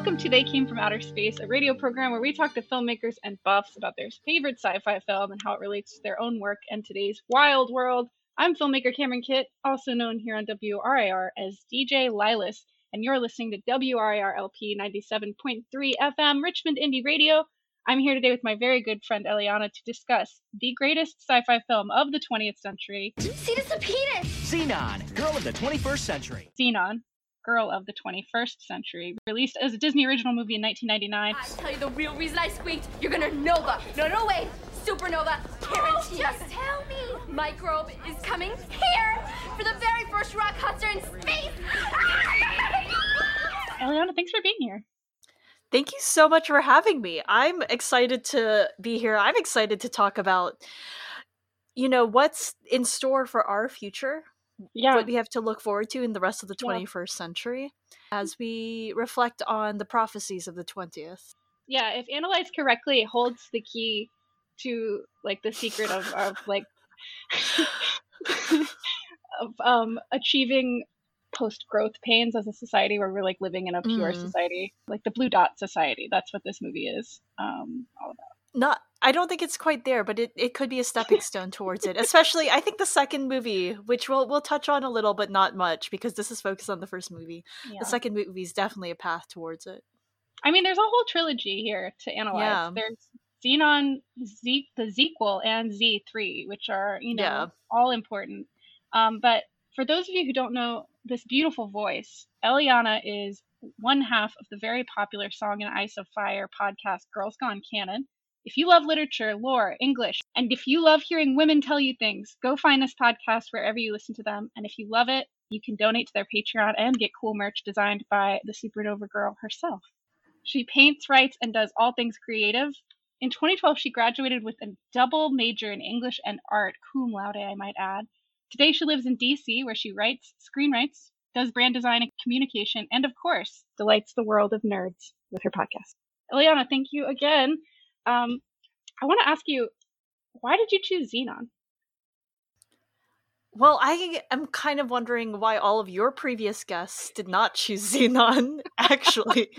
Welcome to They Came from Outer Space, a radio program where we talk to filmmakers and buffs about their favorite sci fi film and how it relates to their own work and today's wild world. I'm filmmaker Cameron Kitt, also known here on WRIR as DJ Lilas, and you're listening to WRIR LP 97.3 FM Richmond Indie Radio. I'm here today with my very good friend Eliana to discuss the greatest sci fi film of the 20th century Zetus Lapetus! Zenon, girl of the 21st century. Zenon, Girl of the 21st Century, released as a Disney original movie in 1999. I tell you the real reason I squeaked. You're gonna nova. No, no, wait. Supernova. Guaranteed. Oh, just tell me. Microbe is coming here for the very first rock concert in space. Eliana, thanks for being here. Thank you so much for having me. I'm excited to be here. I'm excited to talk about you know what's in store for our future Yeah, what we have to look forward to in the rest of the Yeah. 21st century as we reflect on the prophecies of the 20th. yeah. If analyzed correctly, it holds the key to like the secret of, of like of um achieving post growth pains as a society where we're like living in a pure Mm. society, like the blue dot society. That's what this movie is um all about. Not I don't think it's quite there, but it, it could be a stepping stone towards it. Especially I think the second movie, which we'll we'll touch on a little but not much because this is focused on the first movie. Yeah. The second movie is definitely a path towards it. I mean, there's a whole trilogy here to analyze. Yeah. There's Zenon, Z, the Zequel, and Z3, which are you know Yeah. all important. Um, but for those of you who don't know this beautiful voice, Eliana is one half of the very popular Song and Ice of Fire podcast, Girls Gone Canon. If you love literature, lore, English, and if you love hearing women tell you things, go find this podcast wherever you listen to them. And if you love it, you can donate to their Patreon and get cool merch designed by the Supernova Girl herself. She paints, writes, and does all things creative. In 2012, she graduated with a double major in English and art, cum laude, I might add. Today, she lives in DC, where she writes, screenwrites, does brand design and communication, and of course, delights the world of nerds with her podcast. Eliana, thank you again. Um, I want to ask you, why did you choose Zenon? Well, I am kind of wondering why all of your previous guests did not choose Zenon, actually.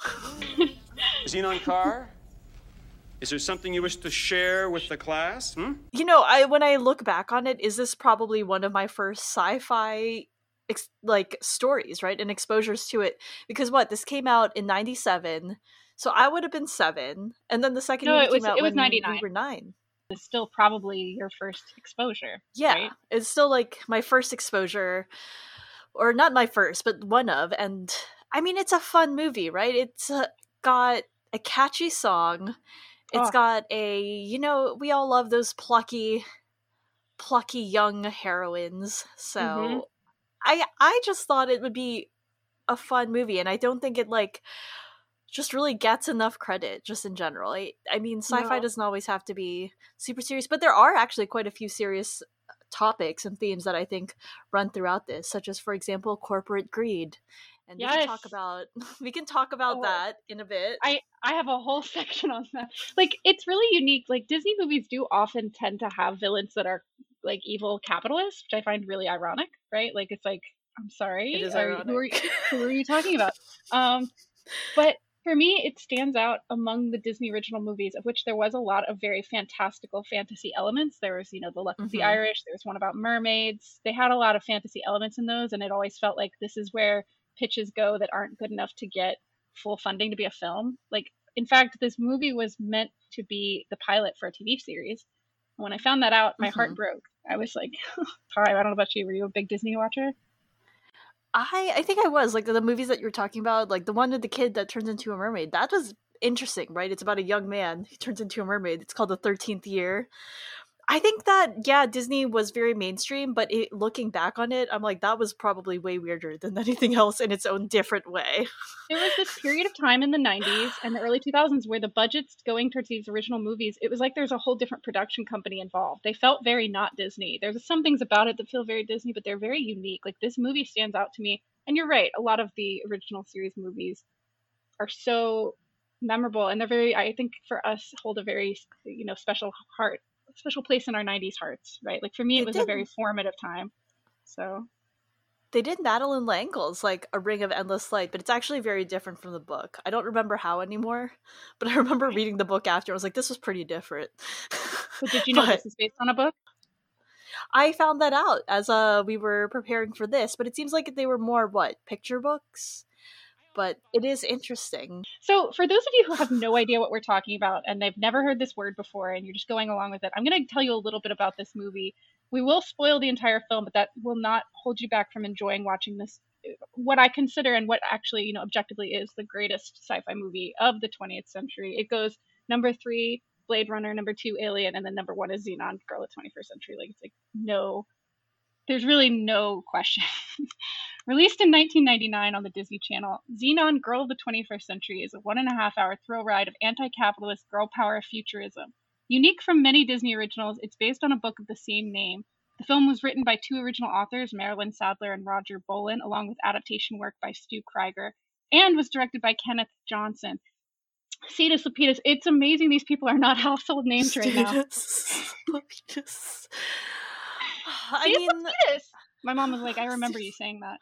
Zenon Kar? Is there something you wish to share with the class? Hmm? you know, I when I look back on it, is this probably one of my first sci-fi ex- like stories, right? And exposures to it because what, this came out in 97. So I would have been 7, and then the second No, movie it was- it was when 99. we were 9. It's still probably your first exposure. Yeah, right? it's still like my first exposure, or not my first, but one of. And I mean, it's a fun movie, right? It's uh, got a catchy song. It's Oh. got a, you know, we all love those plucky, plucky young heroines. So Mhm. I, I just thought it would be a fun movie, and I don't think it like just really gets enough credit just in general. I, I mean, sci-fi No. doesn't always have to be super serious, but there are actually quite a few serious topics and themes that I think run throughout this, such as, for example, corporate greed. And we can talk about we can talk about Oh. that in a bit. I I have a whole section on that. Like it's really unique. Like Disney movies do often tend to have villains that are like evil capitalists, which I find really ironic, right? Like it's like I'm sorry, are you- who, are, ironic. who are you talking about? Um, but for me, it stands out among the Disney original movies, of which there was a lot of very fantastical fantasy elements. There was, you know, The Luck of the Mhm. Irish. There was one about mermaids. They had a lot of fantasy elements in those, and it always felt like this is where pitches go that aren't good enough to get full funding to be a film. Like, in fact, this movie was meant to be the pilot for a TV series. And when I found that out, my heart Mhm. broke. I was like, "Hi, I don't know about you. Were you a big Disney watcher?" I I think I was like the movies that you were talking about, like the one with the kid that turns into a mermaid. That was interesting, right? It's about a young man who turns into a mermaid. It's called the Thirteenth Year. I think that yeah, Disney was very mainstream, but it, looking back on it, I'm like that was probably way weirder than anything else in its own different way. there was this period of time in the 90s and the early 2000s where the budgets going towards these original movies it was like there's a whole different production company involved. They felt very not disney. There's some things about it that feel very disney but they're very unique. Like this movie stands out to me. And you're right a lot of the original series movies are so memorable and they're very i think for us hold a very you know special heart special place in our 90s hearts right like for me it, It was a very formative time so they did Madeleine L'Engle's like A Ring of Endless Light, but it's actually very different from the book. I don't remember how anymore, but I remember reading the book after. I was like, this was pretty different. But did you know But- this is based on a book? I found that out as uh we were preparing for this, but it seems like they were more what picture books. But it is interesting. So, for those of you who have no idea what we're talking about and they've never heard this word before and you're just going along with it, I'm going to tell you a little bit about this movie. We will spoil the entire film, but that will not hold you back from enjoying watching this. What I consider and what actually, you know, objectively is the greatest sci-fi movie of the 20th century. It goes number three, Blade Runner, number two, Alien, and then number one is Zenon, Girl of the 21st Century. Like it's like no, there's really no question. Released in 1999 on the Disney Channel, Zenon Girl of the 21st Century is a one and a half hour thrill ride of anti capitalist girl power futurism. Unique from many Disney originals, it's based on a book of the same name. The film was written by two original authors, Marilyn Sadler and Roger Bollen, along with adaptation work by Stu Krieger, and was directed by Kenneth Johnson. Zetus Lapetus, it's amazing these people are not household names right now. Lapetus. I Zetus mean, Lapetus! My mom was like, I remember you saying that.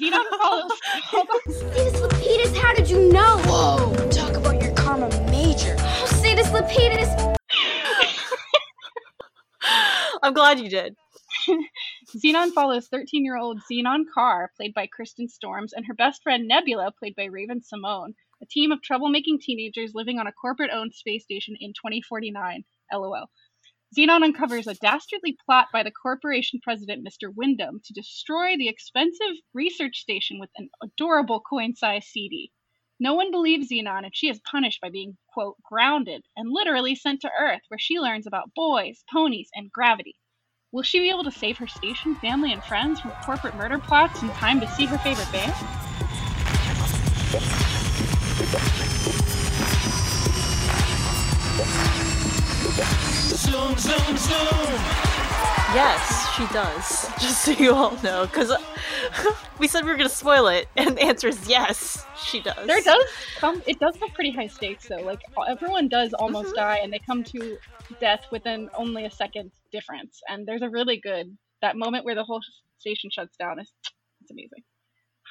Zenon follows. Hold on. Zetus Lapetus, how did you know? Whoa, talk about your karma major. Oh, Zetus Lapetus. I'm glad you did. Zenon follows 13 year old Zenon Kar, played by Kirsten Storms, and her best friend Nebula, played by Raven-Symoné, a team of troublemaking teenagers living on a corporate owned space station in 2049. LOL. Zenon uncovers a dastardly plot by the corporation president, Mr. Wyndham, to destroy the expensive research station with an adorable coin sized CD. No one believes Zenon, and she is punished by being, quote, grounded and literally sent to Earth, where she learns about boys, ponies, and gravity. Will she be able to save her station, family, and friends from corporate murder plots in time to see her favorite band? Zoom, zoom, zoom. Yes, she does. Just so you all know, because we said we were going to spoil it, and the answer is yes, she does. There does come. It does have pretty high stakes, though. Like everyone does almost Mhm. die, and they come to death within only a second difference. And there's a really good that moment where the whole station shuts down. is It's amazing.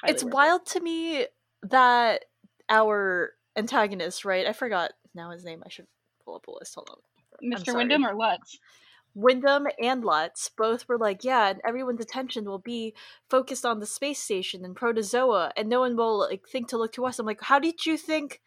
Highly it's worth it. wild to me that our antagonist, right? I forgot now his name. I should pull up a list. Hold on. Mr. Wyndham or Lutz. Wyndham and Lutz both were like, yeah, and everyone's attention will be focused on the space station and protozoa, and no one will like think to look to us. I'm like, how did you think?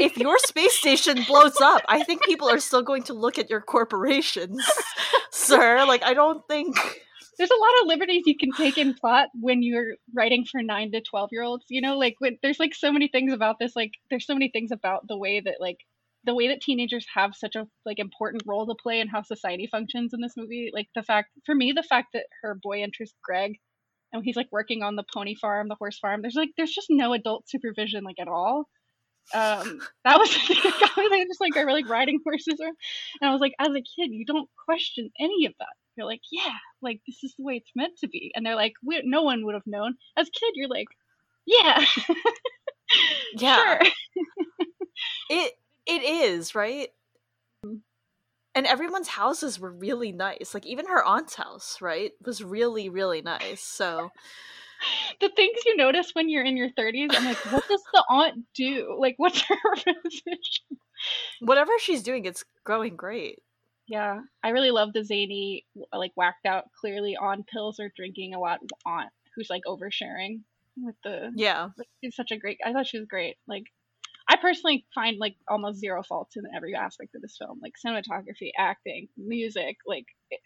If your space station blows up, I think people are still going to look at your corporations, sir. Like, I don't think. there's a lot of liberties you can take in plot when you're writing for nine to 12 year olds you know like when, there's like so many things about this like there's so many things about the way that like the way that teenagers have such a like important role to play in how society functions in this movie like the fact for me the fact that her boy interests greg and he's like working on the pony farm the horse farm there's like there's just no adult supervision like at all um that was the thing that got me just like are like riding horses around. and i was like as a kid you don't question any of that you're like yeah like this is the way it's meant to be and they're like we, no one would have known as a kid you're like yeah Yeah. sure. It it is right. Mm. And everyone's houses were really nice. Like even her aunt's house, right, was really really nice. So the things you notice when you're in your 30s i'm like what does the aunt do like what's her position whatever she's doing, it's going great. yeah i really love the zany like whacked out clearly on pills or drinking a lot aunt who's like oversharing with the Yeah. like, she's such a great i thought she was great like i personally find like almost zero faults in every aspect of this film like cinematography acting music like eh,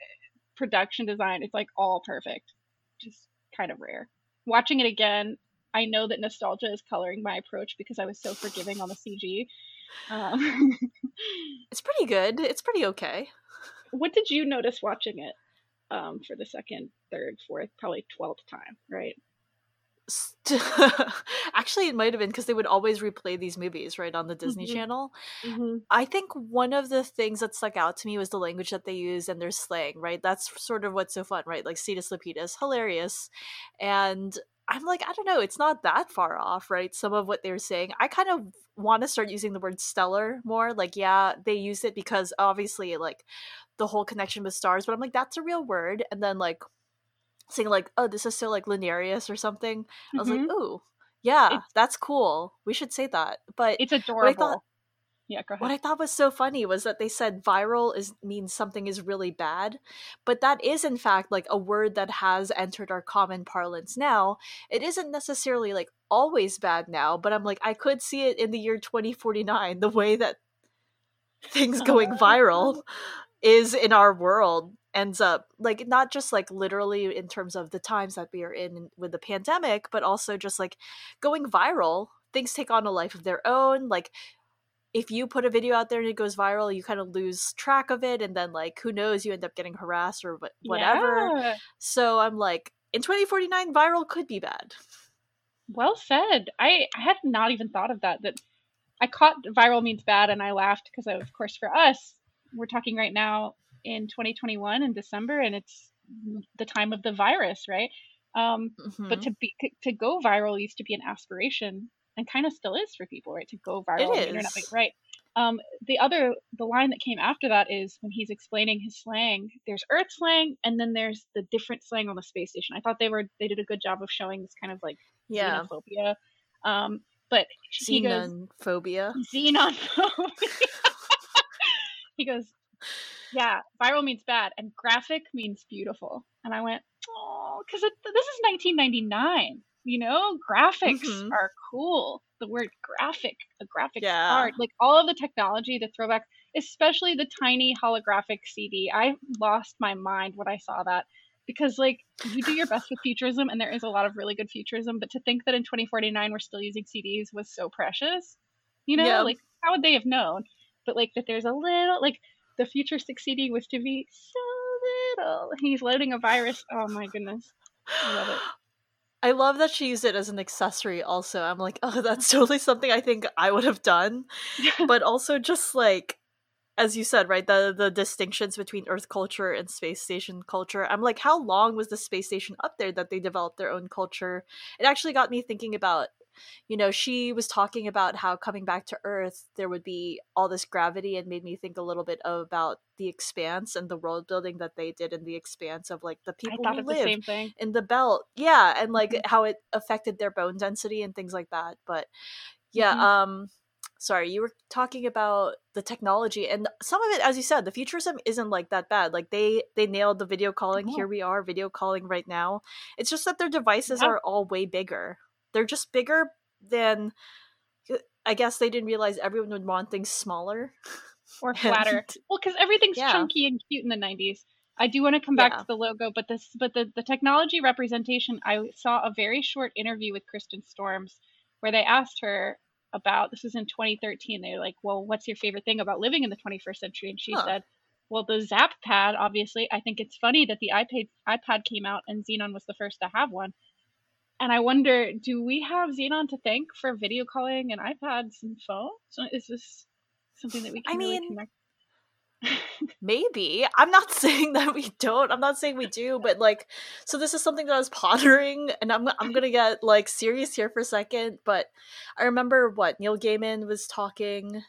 production design it's like all perfect just kind of rare watching it again i know that nostalgia is coloring my approach because i was so forgiving on the cg um, It's pretty good. It's pretty okay. what did you notice watching it um, for the second third fourth probably 12th time right St- Actually, it might have been because they would always replay these movies, right, on the Disney Mhm. Channel. mm-hmm. I think one of the things that stuck out to me was the language that they used and their slang, right? That's sort of what's so fun, right? Like Zetus Lapetus, hilarious. And I'm like, I don't know, it's not that far off, right? Some of what they're saying. I kind of want to start using the word stellar more. Like, yeah, they used it because obviously, like, the whole connection with stars, but I'm like, that's a real word. And then, like, saying like, "Oh, this is so like Linarius or something." I was like, mm-hmm. "Ooh, yeah, It's- that's cool. We should say that." But It's adorable. thought yeah, go ahead. what I thought was so funny was that they said viral is means something is really bad, but that is in fact like a word that has entered our common parlance now. It isn't necessarily like always bad now, but I'm like I could see it in the year 2049 the way that things going viral is in our world ends up like not just like literally in terms of the times that we are in with the pandemic but also just like going viral things take on a life of their own like if you put a video out there and it goes viral you kind of lose track of it and then like who knows you end up getting harassed or whatever Yeah. so i'm like in 2049 viral could be bad Well said. I, I had not even thought of that. That I caught viral means bad, and I laughed because, of course, for us, we're talking right now in 2021 in December, and it's the time of the virus, right? Um, But Mhm. to be to go viral used to be an aspiration, and kind of still is for people, right? To go viral on the internet, like, right? Um, the other, the line that came after that is when he's explaining his slang. There's Earth slang, and then there's the different slang on the space station. I thought they were they did a good job of showing this kind of like yeah xenophobia. Um, but he goes xenophobia xenophobia. he goes, yeah, viral means bad, and graphic means beautiful. And I went, oh, because this is 1999. You know, graphics Mhm. are cool. The word graphic, a graphics Yeah. card, like all of the technology, the throwback, especially the tiny holographic CD. I lost my mind when I saw that because, like, you do your best with futurism, and there is a lot of really good futurism. But to think that in 2049 we're still using CDs was so precious. You know, Yeah. like how would they have known? But like that, there's a little like the futuristic CD was to be so little. He's loading a virus. Oh my goodness, I love it. I love that she used it as an accessory also. I'm like, oh, that's totally something I think I would have done. But also just like as you said, right, the the distinctions between Earth culture and space station culture. I'm like, how long was the space station up there that they developed their own culture? It actually got me thinking about you know, she was talking about how coming back to Earth, there would be all this gravity, and made me think a little bit about the expanse and the world building that they did in the expanse of like the people who live in the belt yeah and like Mhm. how it affected their bone density and things like that but yeah Mhm. um sorry you were talking about the technology and some of it as you said the futurism isn't like that bad like they they nailed the video calling No. here we are video calling right now it's just that their devices Yeah. are all way bigger they're just bigger than uh, i guess they didn't realize everyone would want things smaller or flatter. And- Well, because everything's Yeah. chunky and cute in the '90s. I do want to come back Yeah. to the logo, but this, but the the technology representation. I saw a very short interview with Kirsten Storms where they asked her about this was in 2013. They were like, "Well, what's your favorite thing about living in the 21st century?" And she Huh. said, "Well, the Zap Pad. Obviously, I think it's funny that the iPad iPad came out and Zenon was the first to have one." And I wonder, do we have Zenon to thank for video calling and iPads and phones? So Is this something that we I can really connect? Maybe. I'm not saying that we don't. I'm not saying we do, but like so this is something that I was pondering and I'm I'm to get like serious here for a second, but I remember what Neil Gaiman was talking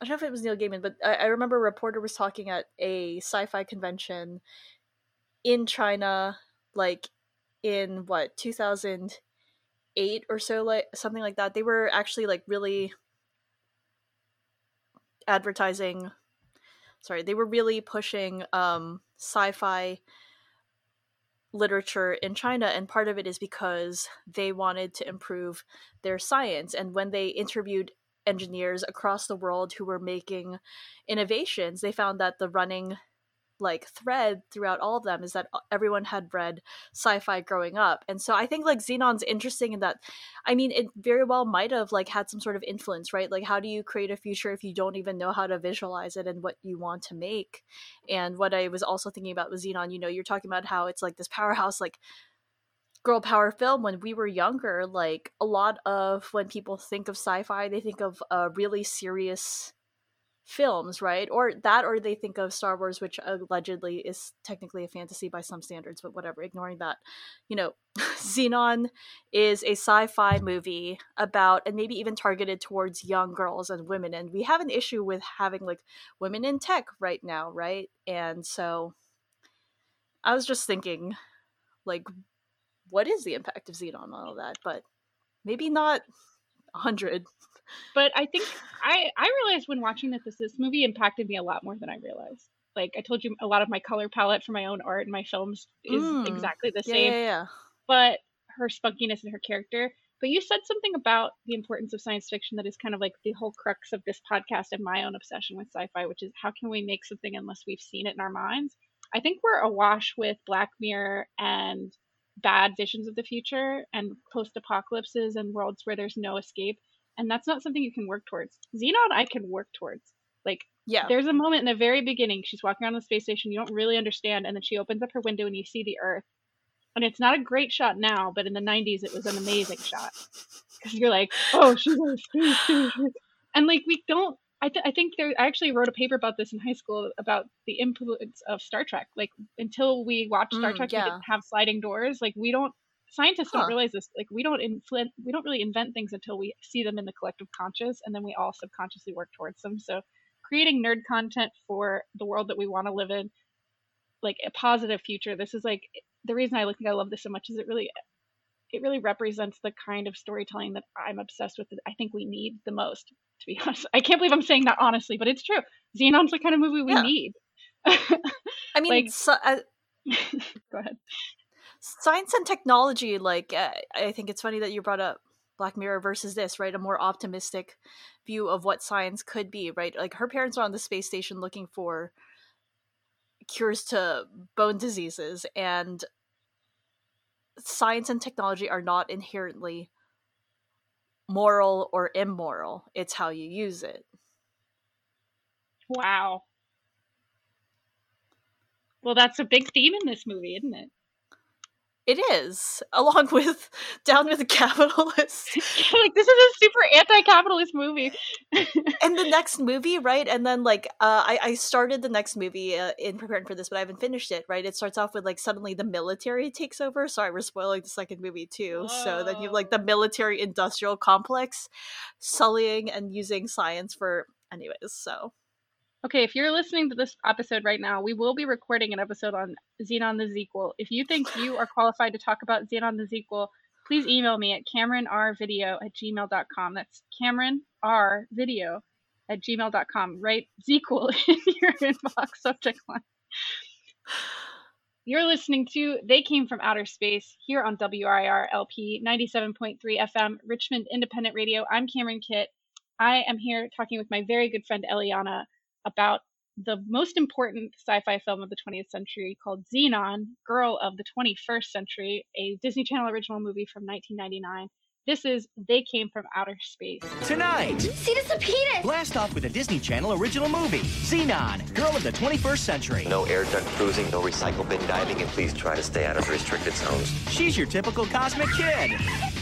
I don't know if it was Neil Gaiman, but I, I remember a reporter was talking at a sci-fi convention in China like in what 2008 or so like something like that. They were actually like really advertising sorry they were really pushing um sci-fi literature in china and part of it is because they wanted to improve their science and when they interviewed engineers across the world who were making innovations they found that the running like thread throughout all of them is that uh, everyone had read sci-fi growing up. And so i think like zenon's interesting in that i mean it very well might have like had some sort of influence right? Like how do you create a future if you don't even know how to visualize it and what you want to make? And what i was also thinking about with zenon you know you're talking about how it's like this powerhouse like girl power film. When we were younger like a lot of when people think of sci-fi they think of a really serious films right or that or they think of star wars which allegedly is technically a fantasy by some standards but whatever ignoring that you know zenon is a sci-fi movie about and maybe even targeted towards young girls and women and we have an issue with having like women in tech right now right and so I was just thinking, like, what is the impact of Zenon on all that? But maybe not a hundred. But I think I I realized when watching that this this movie impacted me a lot more than I realized. Like I told you, a lot of my color palette for my own art and my films is Mm. exactly the Yeah, same. yeah, yeah. But her spunkiness and her character. But you said something about the importance of science fiction that is kind of like the whole crux of this podcast and my own obsession with sci-fi, which is how can we make something unless we've seen it in our minds? I think we're awash with Black Mirror and bad visions of the future and post-apocalypses and worlds where there's no escape, and that's not something you can work towards. Zenon, I can work towards. Like Yeah. there's a moment in the very beginning, she's walking around the space station, you don't really understand, and then she opens up her window and you see the Earth. And it's not a great shot now, but in the 90s it was an amazing shot. Because you're like, oh, she's in space station. And like, we don't, I, th- I think there, I actually wrote a paper about this in high school about the influence of Star Trek. Like, until we watched Star Mm, Trek, we didn't have sliding doors. Like, we don't, scientists Huh. don't realize this. Like, we don't influence, we don't really invent things until we see them in the collective conscious, and then we all subconsciously work towards them. So, creating nerd content for the world that we want to live in, like a positive future. This is like the reason I think I love this so much is it really it really represents the kind of storytelling that I'm obsessed with. That I think we need the most. To be honest, I can't believe I'm saying that honestly, but it's true. Zenon's the kind of movie we Yeah. need. I mean, like- so, uh, Go ahead. Science and technology like uh, i think it's funny that you brought up black mirror versus this right a more optimistic view of what science could be right like her parents are on the space station looking for cures to bone diseases and science and technology are not inherently moral or immoral it's how you use it Wow. Well, that's a big theme in this movie, isn't it? It is along with down with the capitalists like this is a super anti-capitalist movie. and the next movie, right? And then like uh, I I started the next movie uh, in preparing for this, but I haven't finished it. Right? It starts off with like suddenly the military takes over. Sorry, we're spoiling the second movie too. So then you have like the military industrial complex, sullying and using science for anyways. So Okay, if you're listening to this episode right now, we will be recording an episode on Zenon the Sequel. If you think you are qualified to talk about Zenon the Sequel, please email me at cameronrvideo at gmail.com. That's Cameron R Video at gmail.com. Write Sequel in your inbox subject line. You're listening to They Came from Outer Space here on WIR LP 97.3 FM, Richmond Independent Radio. I'm Cameron Kitt. I am here talking with my very good friend Eliana about the most important sci-fi film of the 20th century called Zenon, Girl of the 21st Century, a Disney Channel original movie from 1999. This is They Came from Outer Space. Tonight, See this repeated! blast off with a Disney Channel original movie, Zenon, Girl of the 21st Century. No air duct cruising, no recycle bin diving, and please try to stay out of restricted zones. She's your typical cosmic kid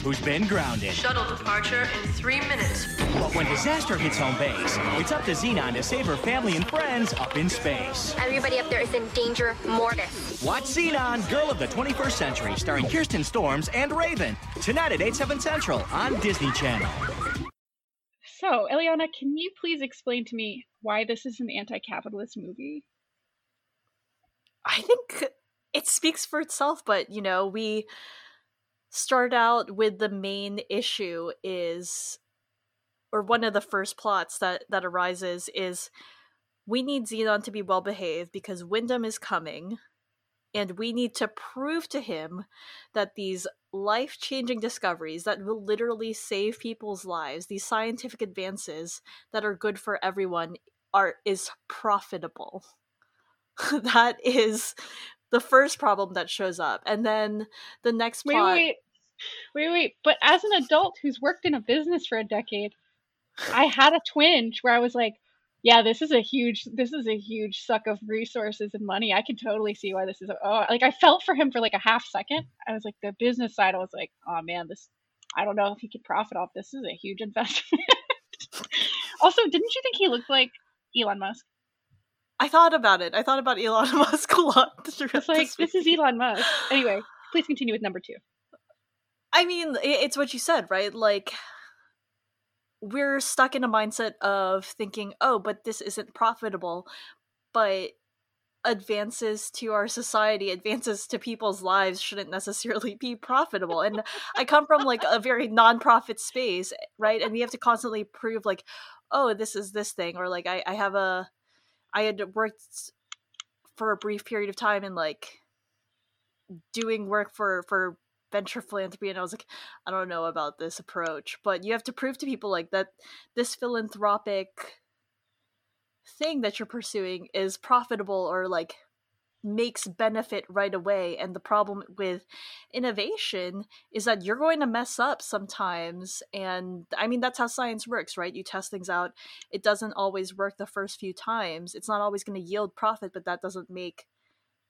who's been grounded. Shuttle departure in three minutes. But when disaster hits home base, it's up to Zenon to save her family and friends up in space. Everybody up there is in danger mortis. Watch Zenon, Girl of the 21st Century, starring Kirsten Storms and Raven. Tonight at 8, 7 Central on Disney Channel. So, Eliana, can you please explain to me why this is an anti-capitalist movie? I think it speaks for itself, but you know, we start out with the main issue is or one of the first plots that that arises is we need Zenon to be well behaved because Wyndham is coming and we need to prove to him that these life-changing discoveries that will literally save people's lives, these scientific advances that are good for everyone are is profitable. that is the first problem that shows up. And then the next Wait, plot wait, wait, wait. But as an adult who's worked in a business for a decade, I had a twinge where I was like, "Yeah, this is a huge, this is a huge suck of resources and money. I can totally see why this is." A, oh, like I felt for him for like a half second. I was like, the business side. I was like, "Oh man, this. I don't know if he could profit off this. This is a huge investment." also, didn't you think he looked like Elon Musk? I thought about it. I thought about Elon Musk a lot. It's like this this is Elon Musk. Anyway, please continue with number two. I mean, it's what you said, right? Like, we're stuck in a mindset of thinking, oh, but this isn't profitable. But advances to our society, advances to people's lives shouldn't necessarily be profitable. And I come from like a very non-profit space, right? And we have to constantly prove like, oh, this is this thing, or like I, I have a I had worked for a brief period of time in like doing work for for venture philanthropy and I was like I don't know about this approach but you have to prove to people like that this philanthropic thing that you're pursuing is profitable or like makes benefit right away and the problem with innovation is that you're going to mess up sometimes and i mean that's how science works right? You test things out. It doesn't always work the first few times. It's not always going to yield profit but that doesn't make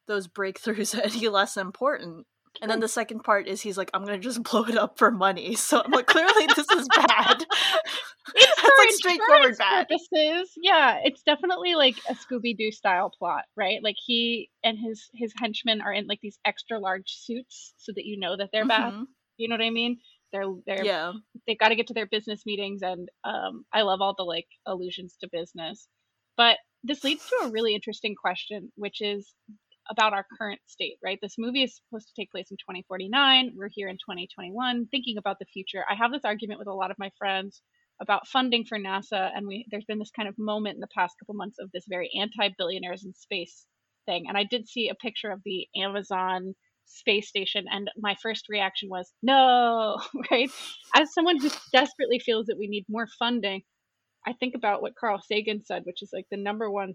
those breakthroughs any less important and then the second part is he's like, I'm gonna just blow it up for money. So I'm like, clearly this is bad. it's for like straightforward bad. purposes. Yeah, it's definitely like a Scooby Doo style plot, right? Like he and his his henchmen are in like these extra large suits so that you know that they're bad. Mhm. You know what I mean? They're they're Yeah. they got to get to their business meetings and um, i love all the like allusions to business but this leads to a really interesting question which is about our current state right? This movie is supposed to take place in 2049 we're here in 2021 thinking about the future. I have this argument with a lot of my friends about funding for nasa and we there's been this kind of moment in the past couple months of this very anti-billionaires in space thing and i did see a picture of the amazon space station and my first reaction was no right? As someone who desperately feels that we need more funding i think about what carl sagan said which is like the number one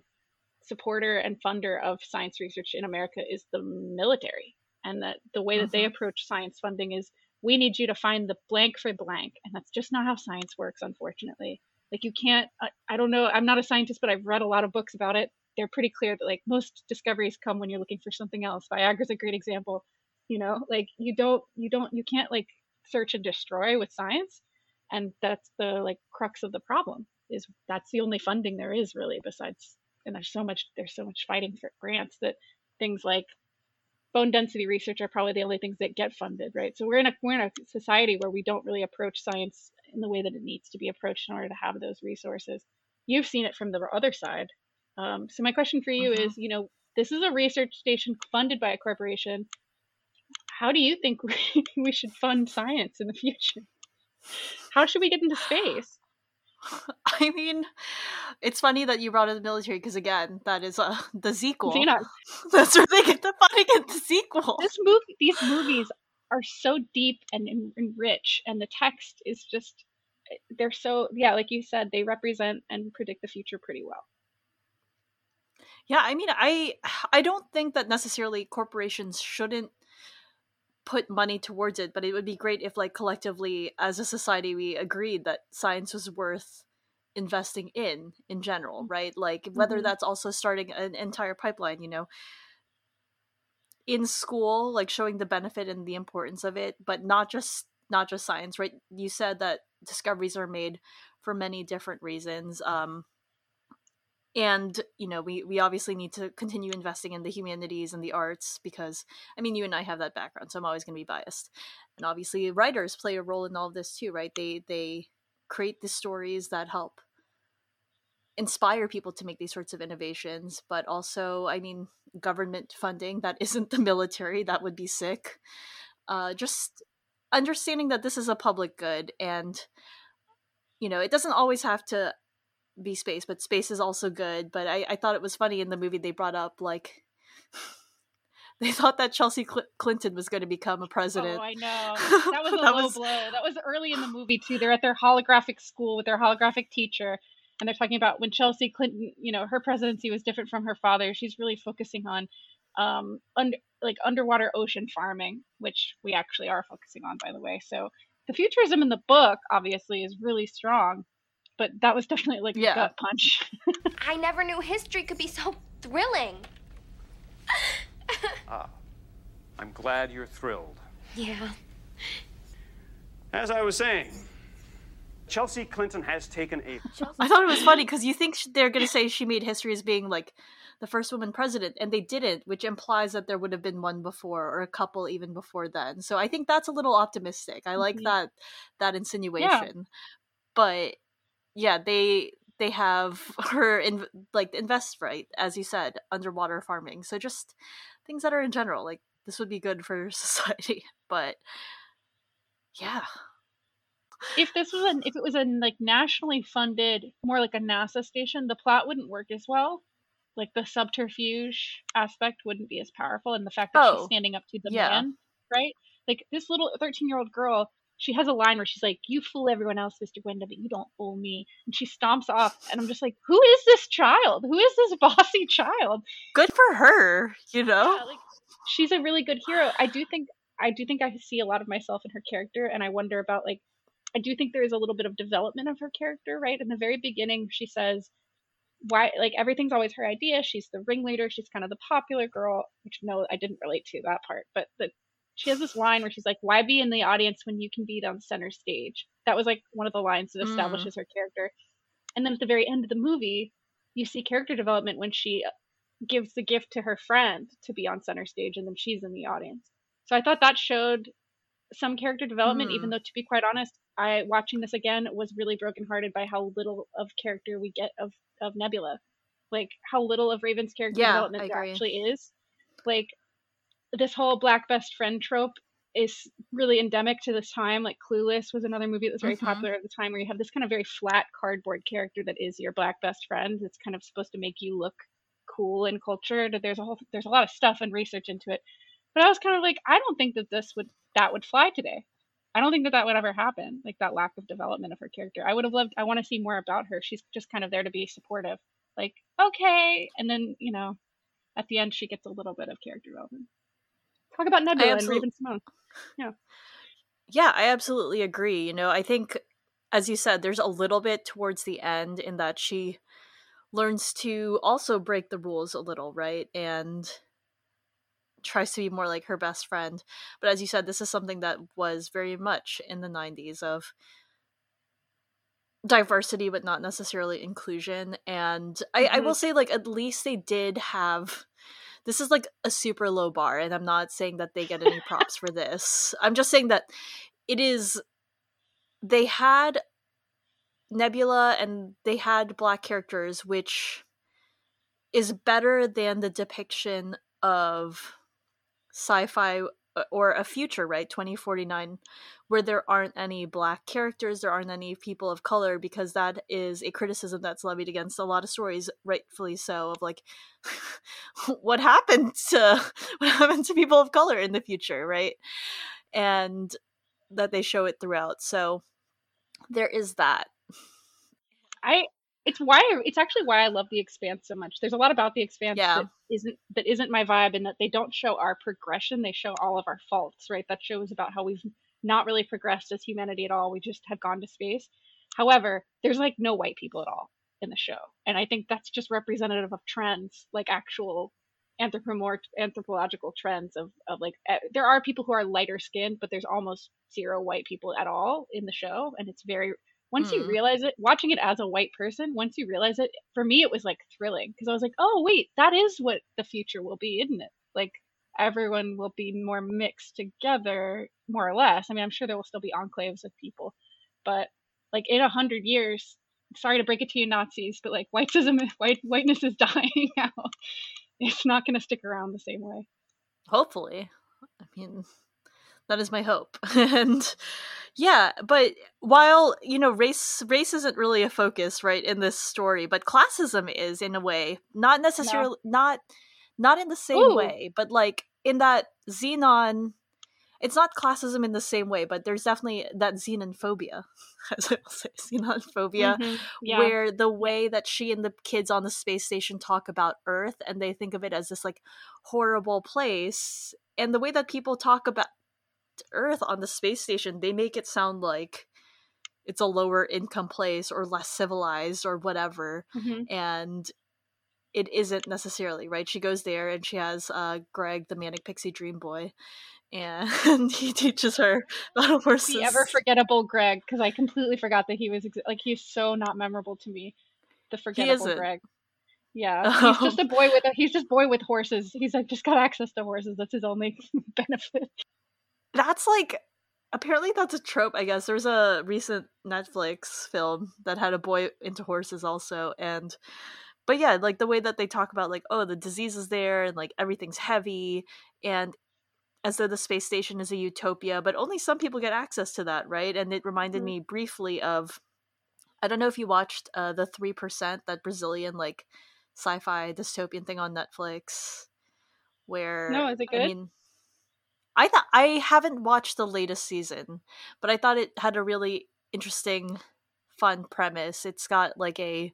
supporter and funder of science research in america is the military. And that the way that they uh-huh. approach science funding is we need you to find the blank for blank. And that's just not how science works unfortunately. Like you can't I, I don't know i'm not a scientist but i've read a lot of books about it. They're pretty clear that like most discoveries come when you're looking for something else. Viagra's a great example. You know like you don't you don't you can't like search and destroy with science. And that's the like crux of the problem is that's the only funding there is really besides and there's so much there's so much fighting for grants that things like bone density research are probably the only things that get funded right? So we're in a we're in a society where we don't really approach science in the way that it needs to be approached in order to have those resources. You've seen it from the other side. Um, so my question for you Mhm. is you know this is a research station funded by a corporation. How do you think we, we should fund science in the future? How should we get into space I mean, it's funny that you brought in the military because again, that is uh, the sequel. That's where they get the funding in the sequel. this movie these movies are so deep and, and, and rich and the text is just they're so yeah like you said they represent and predict the future pretty well Yeah, I mean, I I don't think that necessarily corporations shouldn't put money towards it, but it would be great if like collectively as a society we agreed that science was worth investing in in general, right? Like whether Mhm. that's also starting an entire pipeline, you know, in school, like showing the benefit and the importance of it, but not just not just science, right? You said that discoveries are made for many different reasons. Um and you know we we obviously need to continue investing in the humanities and the arts because i mean you and i have that background so i'm always going to be biased. And obviously writers play a role in all of this too right? They they create the stories that help inspire people to make these sorts of innovations but also i mean government funding that isn't the military that would be sick. Uh just understanding that this is a public good and you know it doesn't always have to be space, but space is also good. But I, I thought it was funny in the movie they brought up like they thought that Chelsea Cl- Clinton was going to become a president. oh i know that was a That low was- blow that was early in the movie too they're at their holographic school with their holographic teacher and they're talking about when chelsea clinton you know her presidency was different from her father she's really focusing on um under like underwater ocean farming which we actually are focusing on by the way so the futurism in the book obviously is really strong but that was definitely like Yeah. a gut punch I never knew history could be so thrilling. Ah, I'm glad you're thrilled. Yeah. As I was saying, Chelsea Clinton has taken a I thought it was funny because you think they're going to say she made history as being like the first woman president, and they didn't, which implies that there would have been one before or a couple even before then. So I think that's a little optimistic. I like Mhm. that that insinuation, but yeah, they they have her in like invest right as you said underwater farming so just things that are in general like this would be good for society but yeah. If this was an if it was a like nationally funded more like a nasa station the plot wouldn't work as well. Like the subterfuge aspect wouldn't be as powerful and the fact that Oh, she's standing up to the yeah. man right? Like this little 13 year old girl she has a line where she's like you fool everyone else mr wyndham but you don't fool me and she stomps off and i'm just like who is this child who is this bossy child good for her you know yeah, like she's a really good hero. I do think I do think I see a lot of myself in her character, and I wonder about like I do think there is a little bit of development of her character. Right in the very beginning, she says why like everything's always her idea. She's the ringleader. She's kind of the popular girl. Which no, I didn't relate to that part, but the she has this line where she's like, "Why be in the audience when you can be on center stage?" That was like one of the lines that Mm. establishes her character. And then at the very end of the movie, you see character development when she gives the gift to her friend to be on center stage and then she's in the audience. So I thought that showed some character development, even Hmm. though to be quite honest, I watching this again was really brokenhearted by how little of character we get of, of Nebula. Like how little of Raven's character Yeah, development there actually is. Like this whole black best friend trope is really endemic to this time. Like Clueless was another movie that was very Mhm. popular at the time where you have this kind of very flat cardboard character that is your black best friend. It's kind of supposed to make you look cool and cultured. There's a whole there's a lot of stuff and research into it. But I was kind of like, I don't think that this would that would fly today. I don't think that that would ever happen. Like that lack of development of her character. I would have loved. I want to see more about her. She's just kind of there to be supportive. Like okay, and then you know, at the end she gets a little bit of character development. Talk about Nebula and Raven-Symoné. Yeah, Yeah, I absolutely agree. You know, I think, as you said, there's a little bit towards the end in that she learns to also break the rules a little, right? And tries to be more like her best friend. But as you said, this is something that was very much in the 90s of diversity, but not necessarily inclusion. And I, I will mm-hmm. say, like, at least they did have. This is like a super low bar, and I'm not saying that they get any props for this. I'm just saying that it is. They had Nebula and they had black characters, which is better than the depiction of sci-fi Uh, or a future, right? 2049 where there aren't any black characters, there aren't any people of color because that is a criticism that's levied against a lot of stories, rightfully so, of like what happened to what happened to people of color in the future, right? And that they show it throughout. So there is that. I it's why it's actually why I love the expanse so much. There's a lot about the expanse Yeah. that isn't that isn't my vibe and that they don't show our progression, they show all of our faults, right? That shows about how we've not really progressed as humanity at all. We just have gone to space. However, there's like no white people at all in the show. And I think that's just representative of trends, like actual anthropomorph anthropological trends of, of like eh, there are people who are lighter skinned, but there's almost zero white people at all in the show. And it's very once you Hmm. realize it, watching it as a white person, once you realize it, for me it was like thrilling because I was like, oh wait, that is what the future will be, isn't it? Like everyone will be more mixed together, more or less. I mean, I'm sure there will still be enclaves of people, but like in a hundred years, sorry to break it to you, Nazis, but like whiteism, white whiteness is dying out. It's not going to stick around the same way. Hopefully. I mean, that is my hope. and yeah, but while, you know, race race isn't really a focus, right, in this story, but classism is in a way. Not necessarily not not in the same Ooh. way, but like in that Zenon it's not classism in the same way, but there's definitely that xenophobia, as I will say, xenophobia, Mhm. Yeah. where the way that she and the kids on the space station talk about Earth and they think of it as this like horrible place, and the way that people talk about Earth on the space station, they make it sound like it's a lower income place or less civilized or whatever, Mhm. and it isn't necessarily right. She goes there and she has uh, Greg, the manic pixie dream boy, and he teaches her about horses. the ever forgettable Greg, because I completely forgot that he was ex- like he's so not memorable to me. The forgettable. Greg. Yeah, he's just a boy with a he's just boy with horses. He's like just got access to horses. That's his only benefit. That's like apparently that's a trope i guess there's a recent netflix film that had a boy into horses also and but yeah like the way that they talk about like oh the disease is there and like everything's heavy and as though the space station is a utopia but only some people get access to that right and it reminded Mhm. me briefly of i don't know if you watched uh the 3% that brazilian like sci-fi dystopian thing on netflix where No, is it i good? mean i thought i haven't watched the latest season but i thought it had a really interesting fun premise it's got like a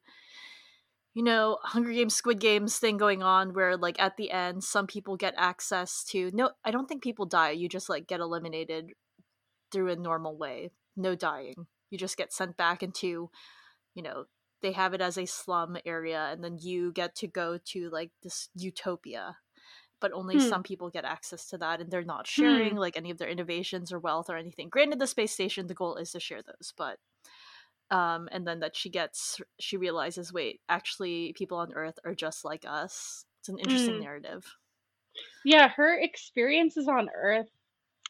you know, Hunger Games, Squid Games thing going on where, like, at the end, some people get access to. No, I don't think people die. You just, like, get eliminated through a normal way. No dying. You just get sent back into, you know, they have it as a slum area, and then you get to go to, like, this utopia. But only Hmm. some people get access to that, and they're not sharing, like, any of their innovations or wealth or anything. Granted, the space station, the goal is to share those, but um and then that she gets she realizes wait actually people on earth are just like us it's an interesting Mm. narrative Yeah, her experiences on Earth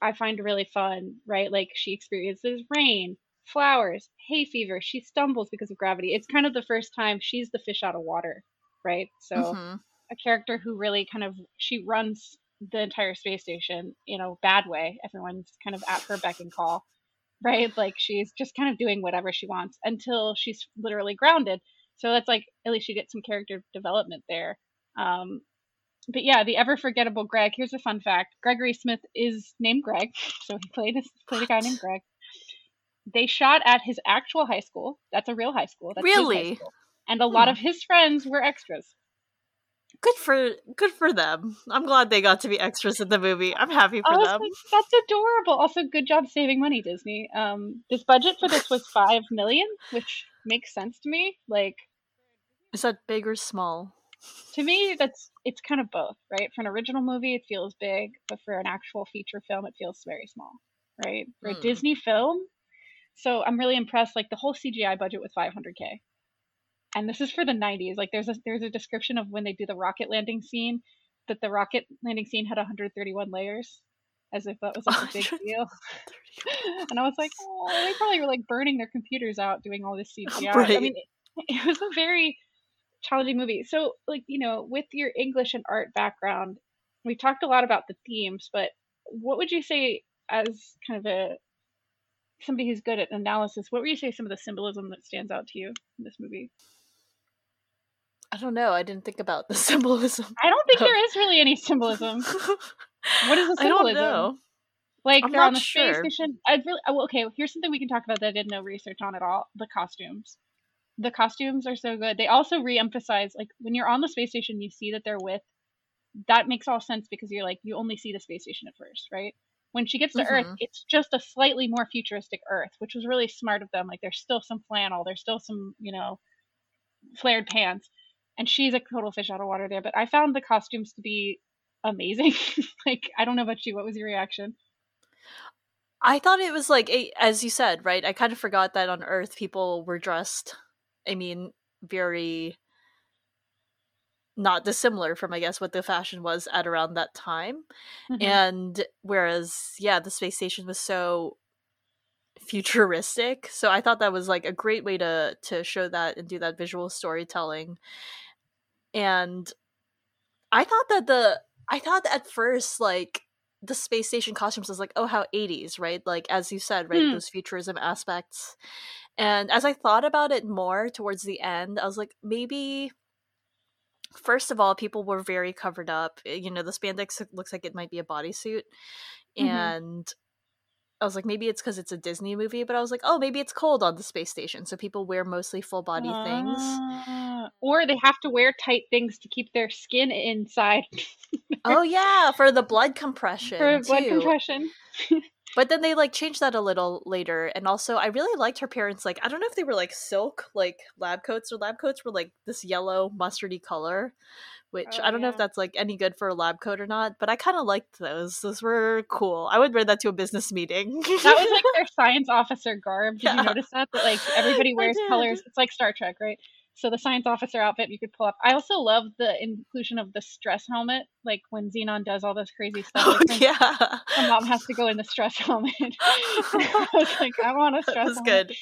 I find really fun, right? Like she experiences rain, flowers, hay fever. She stumbles because of gravity. It's kind of the first time she's the fish out of water, right? So Mhm. A character who really kind of she runs the entire space station in a bad way. Everyone's kind of at her beck and call, right? Like she's just kind of doing whatever she wants until she's literally grounded. So that's like at least you get some character development there. Um, but yeah, the ever forgettable Greg. Here's a fun fact: Gregory Smith is named Greg, so he played a, played a guy named Greg. They shot at his actual high school. That's a real high school. That's Really? school. And a lot Hmm. of his friends were extras. Good for good for them i'm glad they got to be extras in the movie i'm happy for I them like, that's adorable. Also, good job saving money, Disney. Um, this budget for this was five million, which makes sense to me. Like is that big or small to me, that's it's kind of both, right? For an original movie, it feels big, but for an actual feature film, it feels very small, right? For a Hmm. Disney film, so I'm really impressed. Like the whole CGI budget was 500k, and this is for the 90s. Like there's a there's a description of when they do the rocket landing scene that the rocket landing scene had 131 layers, as if that was like a big deal. and I was like, oh, they probably were like burning their computers out doing all this CGI. I mean, it, it was a very challenging movie. So, like, you know, with your English and art background, we talked a lot about the themes, but what would you say as kind of a somebody who's good at analysis? What would you say some of the symbolism that stands out to you in this movie? I don't know i didn't think about the symbolism I don't think there is really any symbolism. What is the i don't symbolism? know Like I'm you're on the space station. I'd really oh, okay. Here's something we can talk about that I did no research on at all. The costumes. The costumes are so good. They also re-emphasize like when you're on the space station, you see that they're with. That makes all sense because you're like you only see the space station at first, right? When she gets to Earth, Mhm. it's just a slightly more futuristic Earth, which was really smart of them. Like there's still some flannel, there's still some you know flared pants, and she's a total fish out of water there. But I found the costumes to be amazing. like I don't know about you. What was your reaction? I thought it was like as you said, right? I kind of forgot that on Earth people were dressed. I mean, very not dissimilar from I guess what the fashion was at around that time. Mhm. And whereas, yeah, the space station was so futuristic, so I thought that was like a great way to to show that and do that visual storytelling. And I thought that the I thought at first like the space station costumes was like oh how 80s right? Like as you said right Hmm. those futurism aspects. And as i thought about it more towards the end i was like maybe first of all people were very covered up. Eh, you know the spandex looks like it might be a bodysuit. Mhm. and i was like maybe it's because it's a disney movie but i was like oh maybe it's cold on the space station so people wear mostly full body things. Ah, or they have to wear tight things to keep their skin inside oh yeah for the blood compression for blood too. compression. But then they like changed that a little later, and also I really liked her parents. Like I don't know if they were like silk, like lab coats, or lab coats were like this yellow mustardy color, which Oh, I don't know if that's like any good for a lab coat or not. But I kind of liked those. Those were cool. I would wear that to a business meeting. That was like their science officer garb. Did Yeah. you notice that? That like everybody wears colors. It's like Star Trek, right? So the science officer outfit you could pull up. I also love the inclusion of the stress helmet, like when Zenon does all this crazy stuff. Oh, like, yeah. my mom has to go in the stress helmet. I was like, I want a stress That was helmet. good.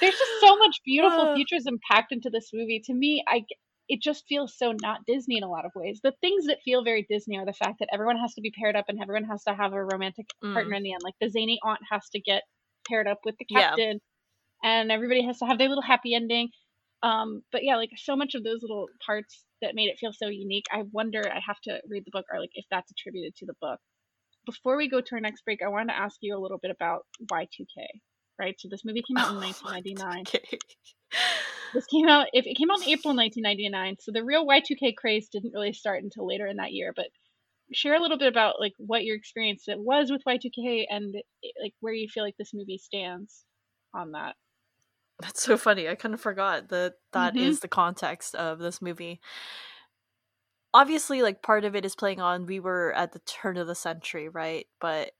There's just so much beautiful Uh. futurism packed into this movie. To me, I it just feels so not Disney in a lot of ways. The things that feel very Disney are the fact that everyone has to be paired up and everyone has to have a romantic partner Mm. in the end. Like the zany aunt has to get paired up with the Yeah. captain, and everybody has to have their little happy ending. Um, but yeah, like so much of those little parts that made it feel so unique. I wonder. I have to read the book, or like if that's attributed to the book. Before we go to our next break, I wanted to ask you a little bit about Y2K. Right, so this movie came out in 1999 Okay. this came out if it came out in April 1999 so the real Y2K craze didn't really start until later in that year but share a little bit about like what your experience it was with Y2K and like where you feel like this movie stands on that That's so funny. I kind of forgot that that is Mhm. the context of this movie. Obviously, like part of it is playing on we were at the turn of the century, right? But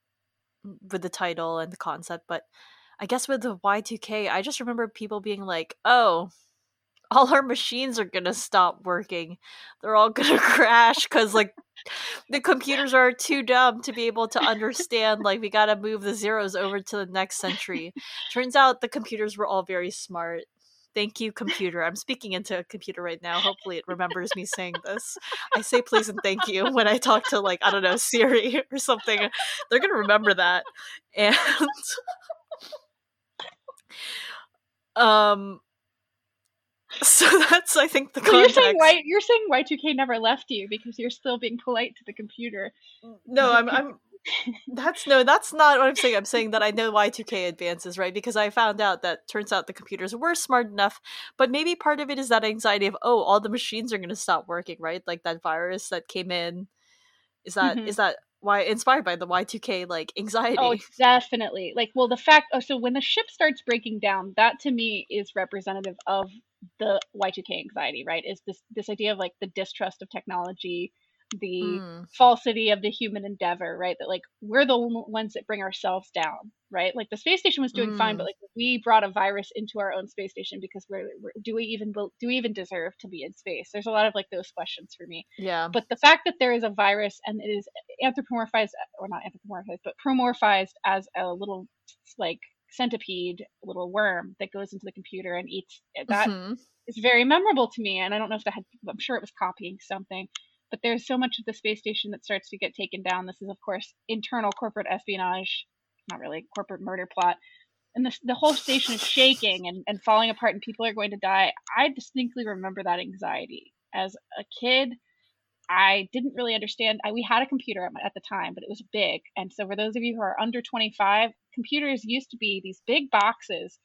with the title and the concept, but I guess with the Y2K, I just remember people being like, "Oh, all our machines are to stop working. They're all to crash cuz like the computers are too dumb to be able to understand like we got to move the zeros over to the next century." Turns out the computers were all very smart. Thank you, computer. I'm speaking into a computer right now. Hopefully, it remembers me saying this. I say please and thank you when I talk to, like, I don't know, Siri or something. They're going to remember that. And, um, so that's, I think, the so you're saying Y you're saying Y2K never left you because you're still being polite to the computer No, I'm, I'm, that's no, that's not what I'm saying. I'm saying that I know Y2K advances, right? Because I found out that turns out the computers were smart enough, but maybe part of it is that anxiety of oh, all the machines are going to stop working, right? Like that virus that came in. Is that is Mhm. that why inspired by the Y2K like anxiety? Oh, definitely. Like, well, the fact. Oh, so when the ship starts breaking down, that to me is representative of the Y2K anxiety, right? Is this this idea of like the distrust of technology, the Mm. falsity of the human endeavor, right? That like we're the one- ones that bring ourselves down, right? Like the space station was doing fine, but Mm. like we brought a virus into our own space station because we're, we're do we even do we even deserve to be in space? There's a lot of like those questions for me. yeah. But the fact that there is a virus and it is anthropomorphized, or not anthropomorphized, but promorphized as a little like centipede, little worm that goes into the computer and eats that Mhm. is very memorable to me. And I don't know if that had, I'm sure it was copying something. But there's so much of the space station that starts to get taken down. This is, of course, internal corporate espionage, not really corporate murder plot. And the, the whole station is shaking and, and falling apart, and people are going to die. I distinctly remember that anxiety. As a kid, I didn't really understand. I, we had a computer at, my- at the time, but it was big. And so, for those of you who are under 25, computers used to be these big boxes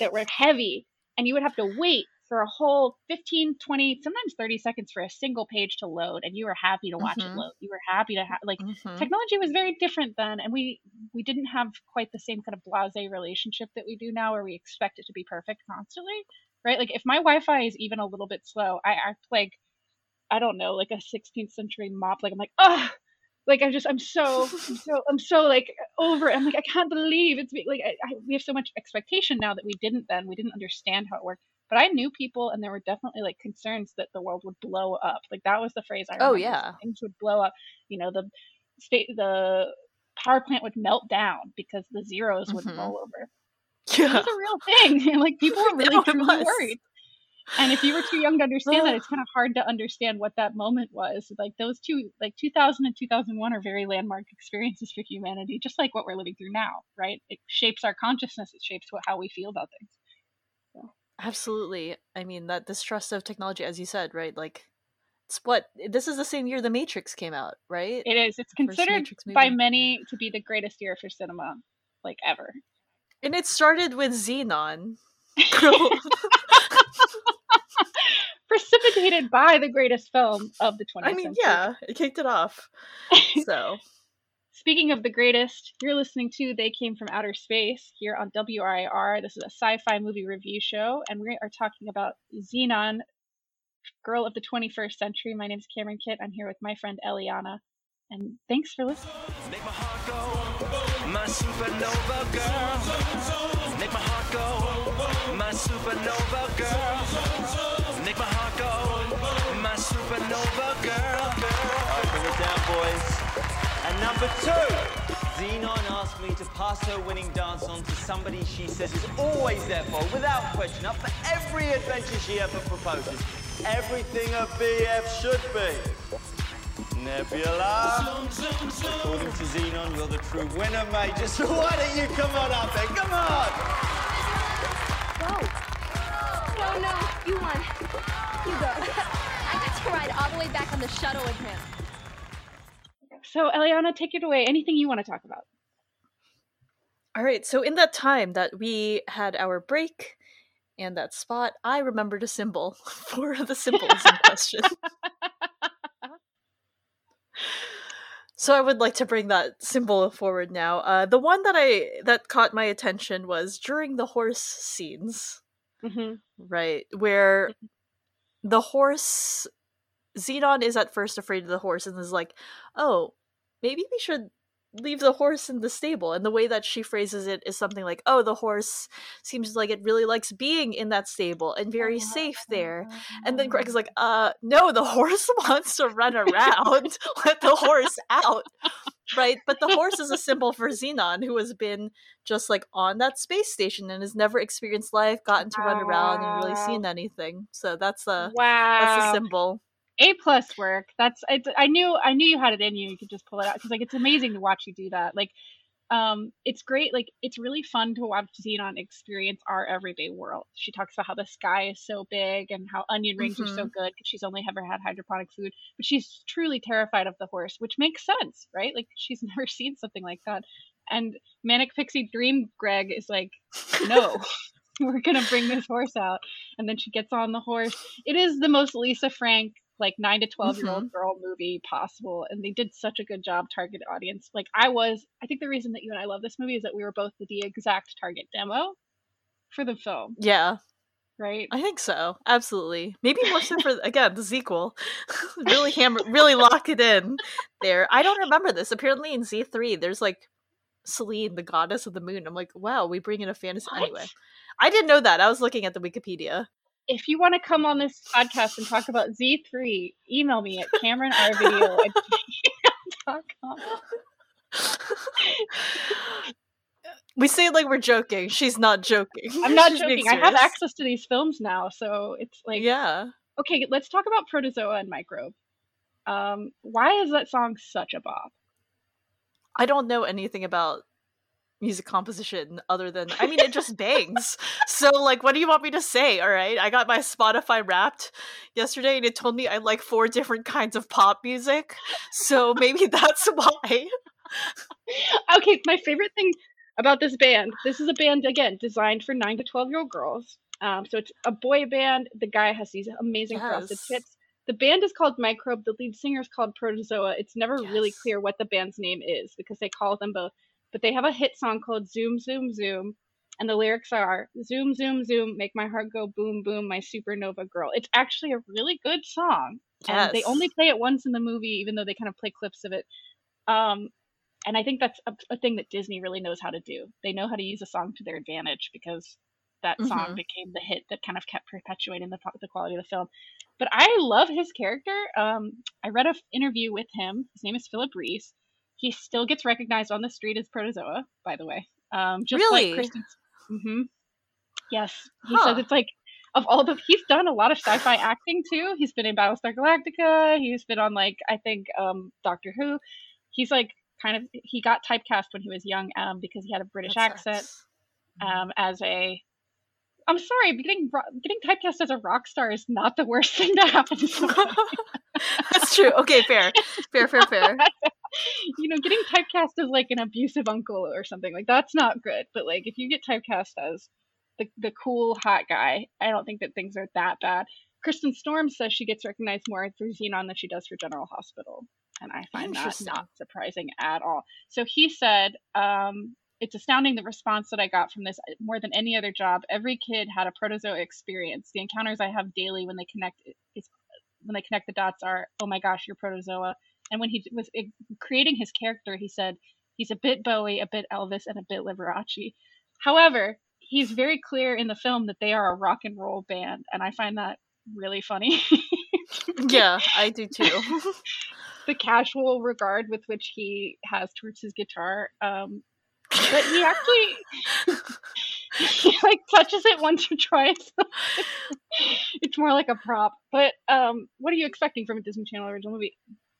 that were heavy, and you would have to wait for a whole 15, 20, sometimes 30 seconds for a single page to load, and you were happy to watch Mhm. it load. You were happy to have, like, Mhm. technology was very different then and we we didn't have quite the same kind of blase relationship that we do now where we expect it to be perfect constantly right like if my wi-fi is even a little bit slow i act like i don't know like a 16th century mop like i'm like oh like i'm just i'm so i'm so i'm so like over it. i'm like i can't believe it's like I, I, we have so much expectation now that we didn't then we didn't understand how it worked but i knew people and there were definitely like concerns that the world would blow up like that was the phrase i Remember. Oh, remember, yeah. things would blow up you know the state the power plant would melt down because the zeros would Mhm. roll over. It Yeah. was a real thing. like people were really truly worried. And if you were too young to understand that, it's kind of hard to understand what that moment was. Like those two, like 2000 and 2001 are very landmark experiences for humanity, just like what we're living through now, right? It shapes our consciousness. It shapes what, how we feel about things. Absolutely. I mean, that distrust of technology, as you said, right? Like, it's what this is the same year The Matrix came out, right? It is. It's considered by many to be the greatest year for cinema, like ever. And it started with Zenon. Precipitated by the greatest film of the 20th I mean, century. yeah, it kicked it off. So, Speaking of the greatest, you're listening to They Came From Outer Space here on WRIR. This is a sci fi movie review show, and we are talking about Zenon, Girl of the 21st Century. My name is Cameron Kitt. I'm here with my friend Eliana, and thanks for listening. Make my heart go, my supernova girl. Make my heart go, my supernova girl. Supernova girl. Alright, bring it down, boys. And number two, Zenon asked me to pass her winning dance on to somebody she says is always there for, without question, up for every adventure she ever proposes. Everything a BF should be. Nebula. According to Zenon, you're the true winner, Major. So why don't you come on up then? Come on! Go. No, no, you won. You go. I got to ride all the way back on the shuttle with him. So, Eliana, take it away. Anything you want to talk about? All right, so in that time that we had our break and that spot, I remembered a symbol for the symbols in question. so I would like to bring that symbol forward now. Uh, the one that I that caught my attention was during the horse scenes, hmm right, where the horse Zenon is at first afraid of the horse and is like, "Oh, maybe we should leave the horse in the stable." And the way that she phrases it is something like, "Oh, the horse seems like it really likes being in that stable and very safe there." And then Greg is like, "Uh, no, the horse wants to run around. Let the horse out." Right? But the horse is a symbol for Zenon who has been just like on that space station and has never experienced life, gotten to run around and really seen anything. So that's a Wow. that's the symbol. A plus work. That's it's, I knew I knew you had it in you. You could just pull it out because like it's amazing to watch you do that. Like, um, it's great. Like it's really fun to watch Zenon experience our everyday world. She talks about how the sky is so big and how onion rings are so Mhm. good because she's only ever had hydroponic food. But she's truly terrified of the horse, which makes sense, right? Like she's never seen something like that. And Manic Pixie Dream Greg is like, no. We're gonna bring this horse out, and then she gets on the horse. It is the most Lisa Frank like nine to 12 year old mm-hmm. girl movie possible and they did such a good job target audience like i was i think the reason that you and i love this movie is that we were both the exact target demo for the film Yeah, right I think so. Absolutely. Maybe more so for again the sequel. really hammer, really lock it in there. I don't remember this. Apparently in Z three, there's like Selene, the goddess of the moon. I'm like, wow, we bring in a fantasy What? anyway. I didn't know that. I was looking at the Wikipedia. If you want to come on this podcast and talk about z3 email me at cameronrvideo at gmail.com We say it like we're joking. She's not joking. i'm not She's joking i have access to these films now so it's like Yeah. okay let's talk about protozoa and microbe um why is that song such a bop I don't know anything about music composition other than I mean it just bangs. so like what do you want me to say? All right. I got my Spotify wrapped yesterday and it told me I like four different kinds of pop music. So maybe that's why. okay, my favorite thing about this band, this is a band again designed for nine to twelve year old girls. Um, so it's a boy band. The guy has these amazing frosted Yes. tips. The band is called Microbe. The lead singer is called Protozoa. It's never really clear what the band's name is because they call them both. But they have a hit song called Zoom Zoom Zoom, and the lyrics are Zoom Zoom Zoom, make my heart go boom boom, my supernova girl. It's actually a really good song. And they only play it once in the movie, even though they kind of play clips of it. Um, and I think that's a, a thing that Disney really knows how to do. They know how to use a song to their advantage because that song Mhm. became the hit that kind of kept perpetuating the, the quality of the film. But I love his character. Um, I read an interview with him. His name is Phillip Rhys. He still gets recognized on the street as Protozoa, by the way. Um, just Really? like Kirsten. hmm Yes, he Huh. says it's like of all the he's done a lot of sci-fi acting too. He's been in Battlestar Galactica. He's been on like I think um, Doctor Who. He's like kind of he got typecast when he was young um, because he had a British That accent um, as a. I'm sorry, getting getting typecast as a rock star is not the worst thing to happen to. That's true. Okay, fair. Fair, fair, fair. you know, getting typecast as like an abusive uncle or something like that's not good. But like if you get typecast as the the cool hot guy, I don't think that things are that bad. Kirsten Storm says she gets recognized more through Zenon than she does for General Hospital, and I find that not surprising at all. So he said, um, "It's astounding the response that I got from this. More than any other job, every kid had a protozoa experience. The encounters I have daily when they connect is when they connect the dots are, oh my gosh, you're protozoa." And when he was eh, creating his character, he said he's a bit Bowie, a bit Elvis, and a bit Liberace. However, he's very clear in the film that they are a rock and roll band, and I find that really funny. yeah, I do too. the casual regard with which he has towards his guitar. Um, but he actually he like touches it once or twice. it's more like a prop. But um, what are you expecting from a Disney Channel original movie?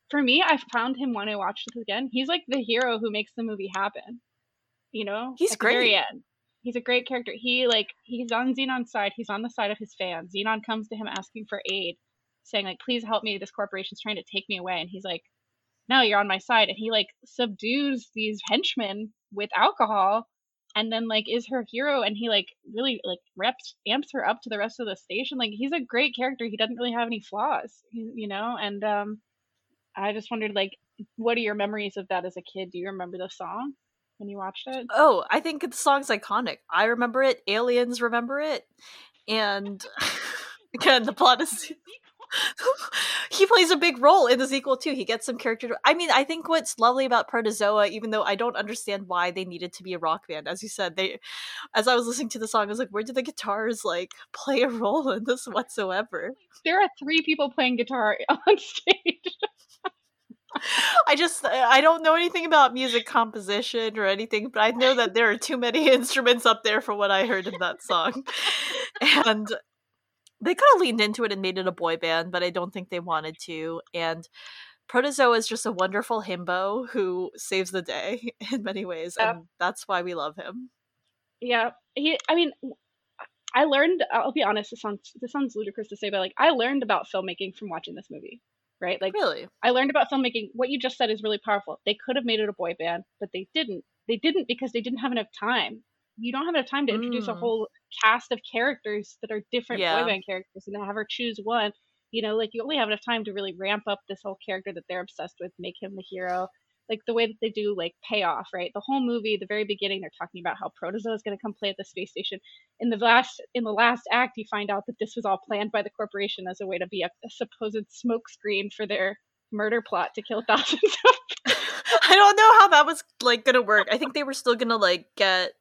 For me, I found him when I watched it again. He's like the hero who makes the movie happen. You know, he's At great. The very end. He's a great character. He like he's on Zenon's side. He's on the side of his fans. Zenon comes to him asking for aid, saying like, "Please help me. This corporation's trying to take me away." And he's like, "No, you're on my side." And he like subdues these henchmen with alcohol and then like is her hero and he like really like reps amps her up to the rest of the station like he's a great character he doesn't really have any flaws you know and um i just wondered like what are your memories of that as a kid? Do you remember the song when you watched it? Oh i think the song's iconic. I remember it aliens remember it and again the plot is he plays a big role in the sequel too. He gets some character. I mean, I think what's lovely about Protozoa, even though I don't understand why they needed to be a rock band, as you said, they, as I was listening to the song, I was like, where do the guitars like play a role in this whatsoever? There are three people playing guitar on stage. I just I don't know anything about music composition or anything, but I know that there are too many instruments up there for what I heard in that song. And they could have leaned into it and made it a boy band, but I don't think they wanted to. And Protozoa is just a wonderful himbo who saves the day in many ways, and that's why we love him. yeah he i mean i learned i'll be honest this sounds this sounds ludicrous to say but like i learned about filmmaking from watching this movie right like Really? I learned about filmmaking. What you just said is really powerful. They could have made it a boy band, but they didn't. They didn't because they didn't have enough time. You don't have enough time to introduce a Mm. whole cast of characters that are different Yeah. boy band characters and have her choose one. You know, like you only have enough time to really ramp up this whole character that they're obsessed with, make him the hero. Like the way that they do like payoff, right? The whole movie, the very beginning, they're talking about how Protozoa is going to come play at the space station. In the last in the last act, you find out that this was all planned by the corporation as a way to be a, a supposed smokescreen for their murder plot to kill thousands of I don't know how that was like gonna work. I think they were still gonna like get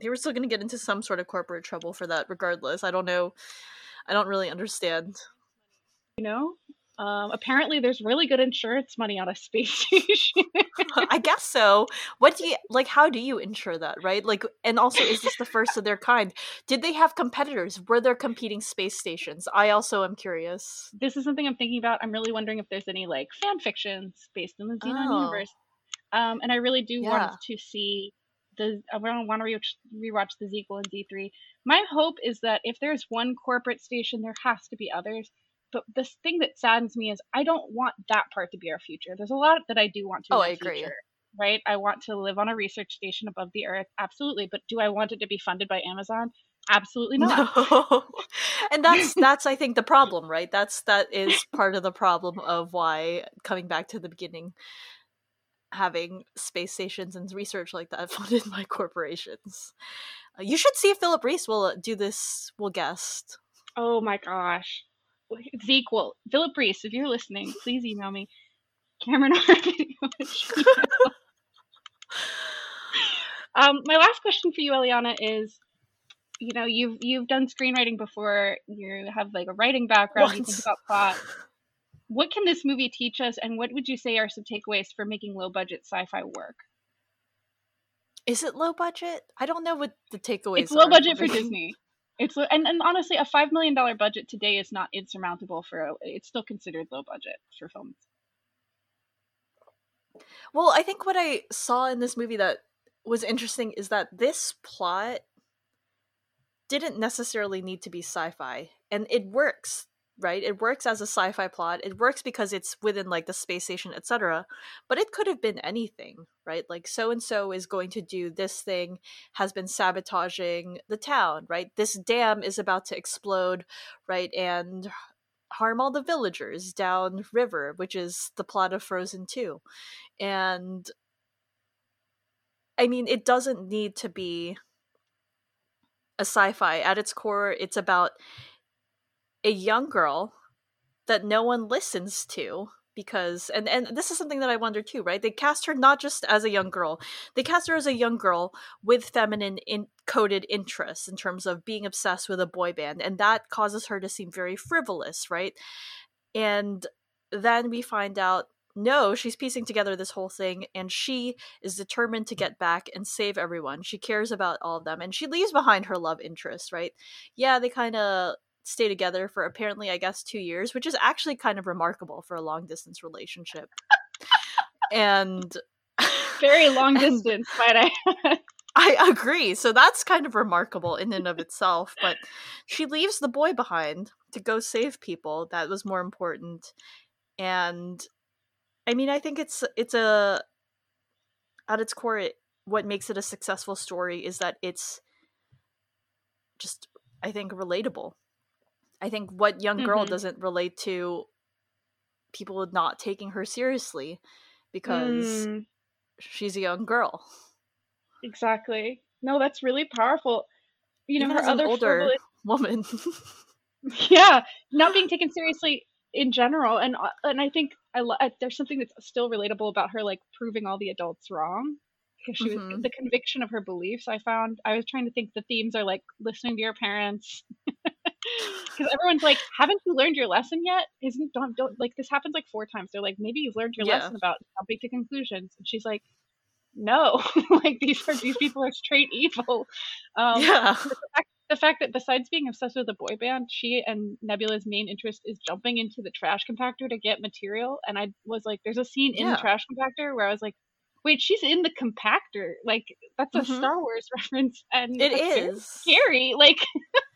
they were still gonna get into some sort of corporate trouble for that regardless. I don't know. I don't really understand. you know um, apparently there's really good insurance money on a space station I guess so. What do you like how do you insure that, right? Like and also is this the first of their kind? Did they have competitors? Were there competing space stations? I also am curious. this is something i'm thinking about i'm really wondering if there's any like fan fictions based in the zenon Oh. universe um, and i really do Yeah. want to see the i want to rewatch, rewatch the sequel in z3 my hope is that if there's one corporate station there has to be others. But the thing that saddens me is i don't want that part to be our future. There's a lot that i do want to Oh, I agree. future, right? I want to live on a research station above the earth. Absolutely. But do i want it to be funded by amazon? Absolutely not. No. and that's that's I think the problem, right? That's that is part of the problem of why coming back to the beginning having space stations and research like that funded by corporations. Uh, you should see if Phillip Rhys will uh, do this will guest. Oh my gosh. Sequel. Phillip Rhys, if you're listening, please email me. Cameron Um, my last question for you, Eliana, is you know, you've you've done screenwriting before, you have like a writing background, you think about plot. What can this movie teach us and what would you say are some takeaways for making low budget sci-fi work? Is it low budget? I don't know what the takeaways it's low budget for. Disney. It's and, and honestly, a five million dollar budget today is not insurmountable for. A, it's still considered low budget for films. Well, I think what I saw in this movie that was interesting is that this plot didn't necessarily need to be sci-fi, and it works, right? It works as a sci-fi plot. It works because it's within like the space station, etc. But it could have been anything, right? Like so and so is going to do this thing, has been sabotaging the town, right? This dam is about to explode, right? And harm all the villagers down river, which is the plot of Frozen 2 and i mean it doesn't need to be a sci-fi at its core it's about a young girl that no one listens to because and and this is something that I wonder too, right? They cast her not just as a young girl. They cast her as a young girl with feminine in- coded interests in terms of being obsessed with a boy band and that causes her to seem very frivolous, right? And then we find out no, she's piecing together this whole thing and she is determined to get back and save everyone. She cares about all of them and she leaves behind her love interest, right? Yeah, they kind of stay together for apparently, I guess, two years, which is actually kind of remarkable for a long distance relationship. and very long distance, might I? I agree. So that's kind of remarkable in and of itself. But she leaves the boy behind to go save people. That was more important. And I mean, I think it's it's a at its core, it, what makes it a successful story is that it's just, I think, relatable. I think what young girl Mhm. doesn't relate to people not taking her seriously because Mm. she's a young girl. Exactly. No, that's really powerful. You know, her other older woman. yeah, not being taken seriously in general, and uh, and I think I lo- there's something that's still relatable about her, like proving all the adults wrong. Because she was Mhm. the conviction of her beliefs. I found I was trying to think the themes are like listening to your parents. Because everyone's like, "Haven't you learned your lesson yet? Isn't don't don't like this happens like four times." They're like, "Maybe you've learned your Yeah. lesson about jumping to conclusions," and she's like, "No, like these are these people are straight evil." Um, Yeah. The fact, the fact that besides being obsessed with a boy band, she and Nebula's main interest is jumping into the trash compactor to get material. And I was like, there's a scene in the trash compactor where I was like, wait, she's in the compactor. Like that's a Mhm. Star Wars reference, and It is. scary. Like.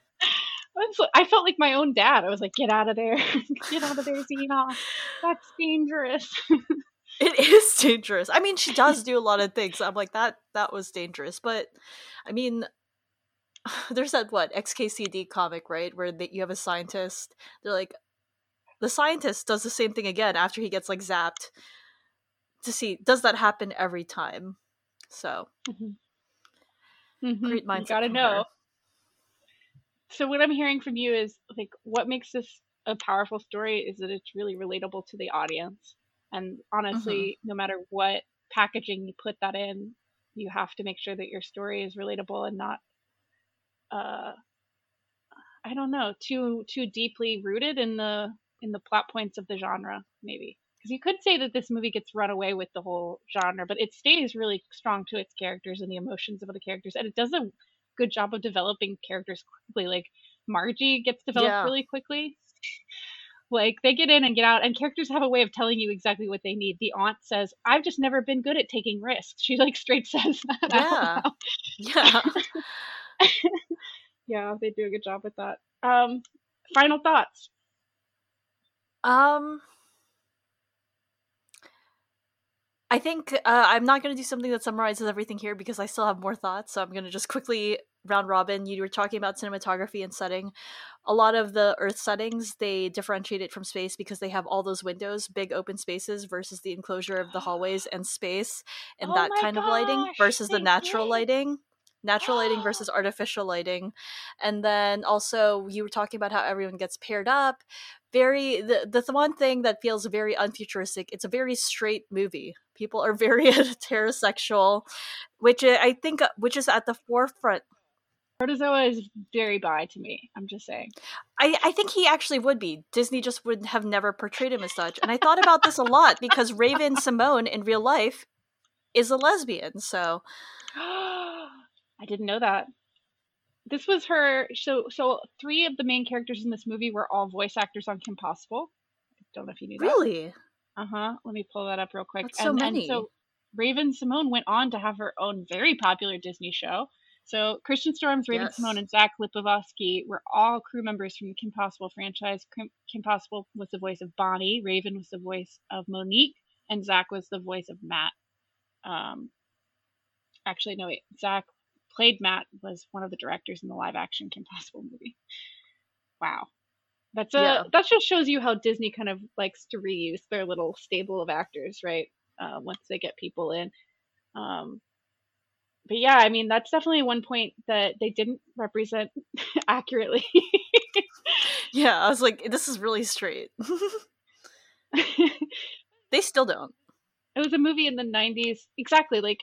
I felt like my own dad. I was like, "Get out of there! Get out of there, Xena! That's dangerous." It is dangerous. I mean, she does do a lot of things. I'm like that. That was dangerous, but I mean, there's that what XKCD comic right where they, you have a scientist. They're like, the scientist does the same thing again after he gets like zapped. To see, does that happen every time? So Mhm. great You mindset. gotta from her. know. So what I'm hearing from you is like what makes this a powerful story is that it's really relatable to the audience. And honestly, no matter what packaging you put that in, you have to make sure that your story is relatable and not uh I don't know, too too deeply rooted in the in the plot points of the genre, maybe. Because you could say that this movie gets run away with the whole genre, but it stays really strong to its characters and the emotions of the characters, and it does a good job of developing characters quickly. Like Margie gets developed Yeah. really quickly. Like they get in and get out, and characters have a way of telling you exactly what they need. The aunt says, "I've just never been good at taking risks." She like straight says that. Yeah. Yeah. yeah, they do a good job with that. Um, final thoughts. Um, I think uh, I'm not going to do something that summarizes everything here because I still have more thoughts. So I'm going to just quickly round robin. You were talking about cinematography and setting. A lot of the Earth settings they differentiate it from space because they have all those windows, big open spaces, versus the enclosure of the hallways and space, and Oh that kind of lighting versus the natural did. lighting. Natural lighting versus artificial lighting. And then also you were talking about how everyone gets paired up very the, the one thing that feels very unfuturistic it's a very straight movie people are very heterosexual which i think uh, which is at the forefront Protozoa is very bi to me. I'm just saying. I, I think he actually would be disney just would have never portrayed him as such and i thought about this a lot because Raven-Symoné in real life is a lesbian so I didn't know that. This was her. So, so three of the main characters in this movie were all voice actors on Kim Possible. I don't know if you knew that. really Uh huh. Let me pull that up real quick. That's so and, many. and so Raven-Symoné went on to have her own very popular Disney show. So Kirsten Storms, Raven Yes. Simone, and Zach Lipovsky were all crew members from the Kim Possible franchise. Kim, Kim Possible was the voice of Bonnie, Raven was the voice of Monique, and Zach was the voice of Matt. Um, actually, no, wait. Zach played Matt, was one of the directors in the live action Kim Possible movie. Wow. That's a Yeah. that just shows you how Disney kind of likes to reuse their little stable of actors, right? Uh, once they get people in. Um, but yeah, I mean that's definitely one point that they didn't represent accurately. yeah i was like this is really straight they still don't. It was a movie in the 90s. Exactly. Like,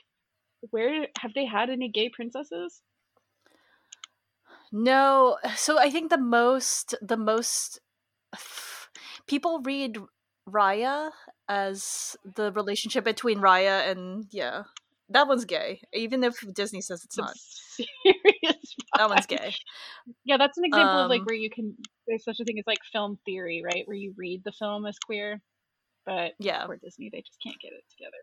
where have they had any gay princesses? No. So I think the most, the most people read Raya as the relationship between Raya and, yeah, that one's gay. Even if Disney says it's not. Serious. That one's gay. Yeah, that's an example of like Um, where you can. There's such a thing as like film theory, right? Where you read the film as queer, but Yeah. for Disney, they just can't get it together.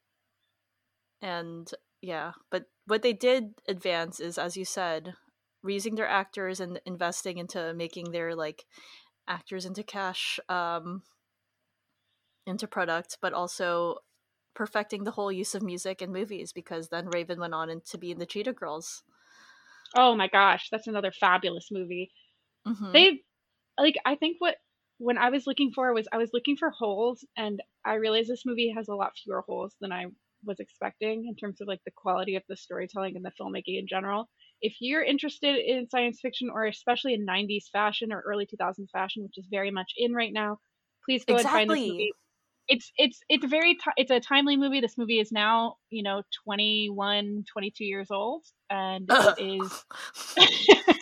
and yeah but what they did advance is as you said reusing their actors and investing into making their like actors into cash um into product but also perfecting the whole use of music in movies because then raven went on to be in the cheetah girls Oh my gosh, that's another fabulous movie. Mhm. They like I think what when I was looking for was I was looking for holes and I realized this movie has a lot fewer holes than I was expecting in terms of like the quality of the storytelling and the filmmaking in general. If you're interested in science fiction or especially in 90s fashion or early 2000s fashion, which is very much in right now, please go and find this movie. It's it's it's a very ti it's a timely movie. This movie is now, you know, 21, 22 years old and Ugh. it is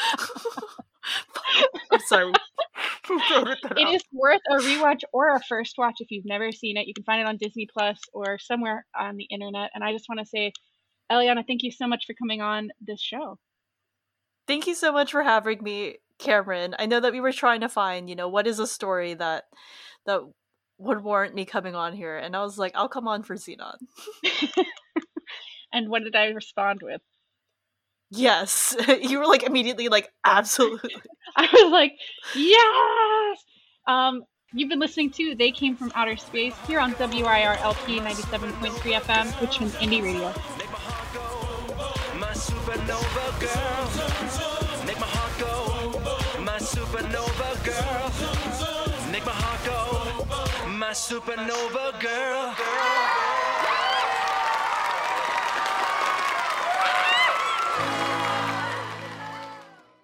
i'm sorry it is worth a rewatch or a first watch if you've never seen it. You can find it on Disney Plus or somewhere on the internet. And I just want to say, Eliana, thank you so much for coming on this show. thank you so much for having me cameron i know that we were trying to find you know what is a story that that would warrant me coming on here and i was like i'll come on for zenon And what did I respond with? Yes you were like immediately like absolutely I was like, yes. Um, you've been listening to They Came from Outer Space here on WIRLP 97.3 FM, Richmond Indie Radio. My supernova girl. Make my heart go. My supernova girl. Make my heart go. My supernova girl.